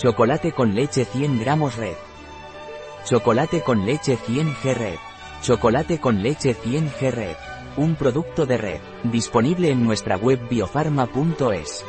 Chocolate con leche 100 gramos red. Chocolate con leche 100 G red. Chocolate con leche 100 G red. Un producto de red, disponible en nuestra web biofarma.es.